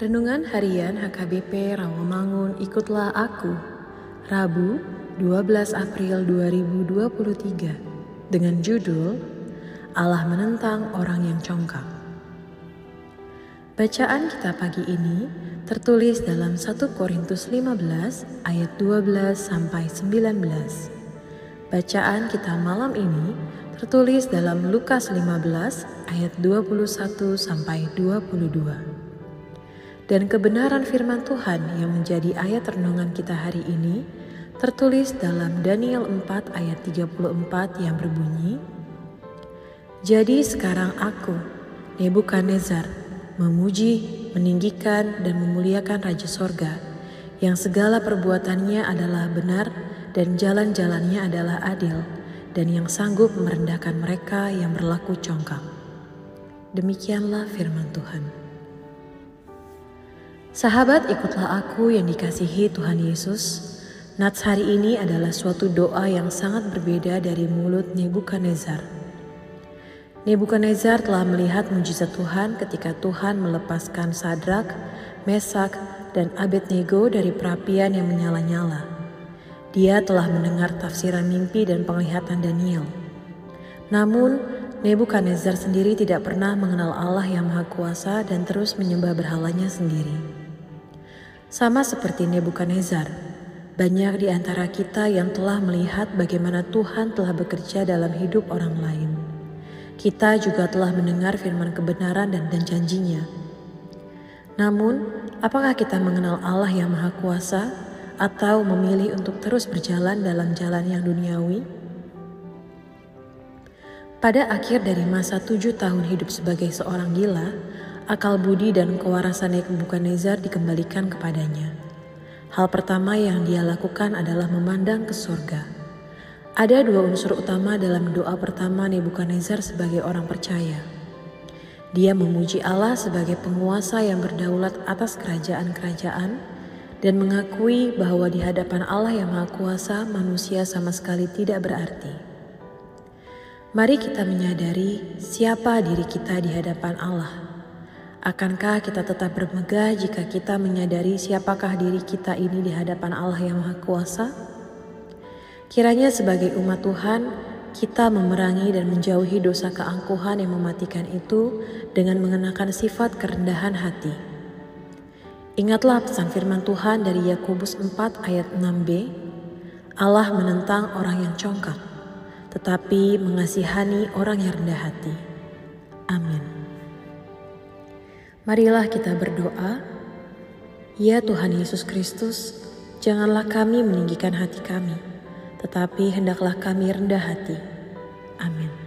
Renungan Harian HKBP Rawamangun Ikutlah Aku. Rabu 12 April 2023 dengan judul Allah menentang orang yang congkak Bacaan kita pagi ini tertulis dalam 1 Korintus 15 ayat 12 sampai 19 Bacaan kita malam ini tertulis dalam Lukas 15 ayat 21 sampai 22 dan kebenaran firman Tuhan yang menjadi ayat renungan kita hari ini tertulis dalam Daniel 4 ayat 34 yang berbunyi, Jadi sekarang aku, Nebukadnezar, memuji, meninggikan, dan memuliakan Raja Sorga, yang segala perbuatannya adalah benar dan jalan-jalannya adalah adil, dan yang sanggup merendahkan mereka yang berlaku congkak. Demikianlah firman Tuhan. Sahabat ikutlah aku yang dikasihi Tuhan Yesus. Nats hari ini adalah suatu doa yang sangat berbeda dari mulut Nebukadnezar. Nebukadnezar telah melihat mujizat Tuhan ketika Tuhan melepaskan Sadrak, Mesak, dan Abednego dari perapian yang menyala-nyala. Dia telah mendengar tafsiran mimpi dan penglihatan Daniel. Namun, Nebukadnezar sendiri tidak pernah mengenal Allah yang Maha Kuasa dan terus menyembah berhalanya sendiri. Sama seperti Nebukadnezar, banyak di antara kita yang telah melihat bagaimana Tuhan telah bekerja dalam hidup orang lain. Kita juga telah mendengar firman kebenaran dan, dan janjinya. Namun, apakah kita mengenal Allah yang Maha Kuasa atau memilih untuk terus berjalan dalam jalan yang duniawi? Pada akhir dari masa tujuh tahun hidup sebagai seorang gila, akal budi dan kewarasan Nebukadnezar dikembalikan kepadanya. Hal pertama yang dia lakukan adalah memandang ke surga. Ada dua unsur utama dalam doa pertama Nebukadnezar sebagai orang percaya. Dia memuji Allah sebagai penguasa yang berdaulat atas kerajaan-kerajaan dan mengakui bahwa di hadapan Allah yang Maha Kuasa manusia sama sekali tidak berarti. Mari kita menyadari siapa diri kita di hadapan Allah Akankah kita tetap bermegah jika kita menyadari siapakah diri kita ini di hadapan Allah yang Maha Kuasa? Kiranya sebagai umat Tuhan, kita memerangi dan menjauhi dosa keangkuhan yang mematikan itu dengan mengenakan sifat kerendahan hati. Ingatlah pesan firman Tuhan dari Yakobus 4 ayat 6b, Allah menentang orang yang congkak, tetapi mengasihani orang yang rendah hati. Amin. Marilah kita berdoa. Ya Tuhan Yesus Kristus, janganlah kami meninggikan hati kami, tetapi hendaklah kami rendah hati. Amin.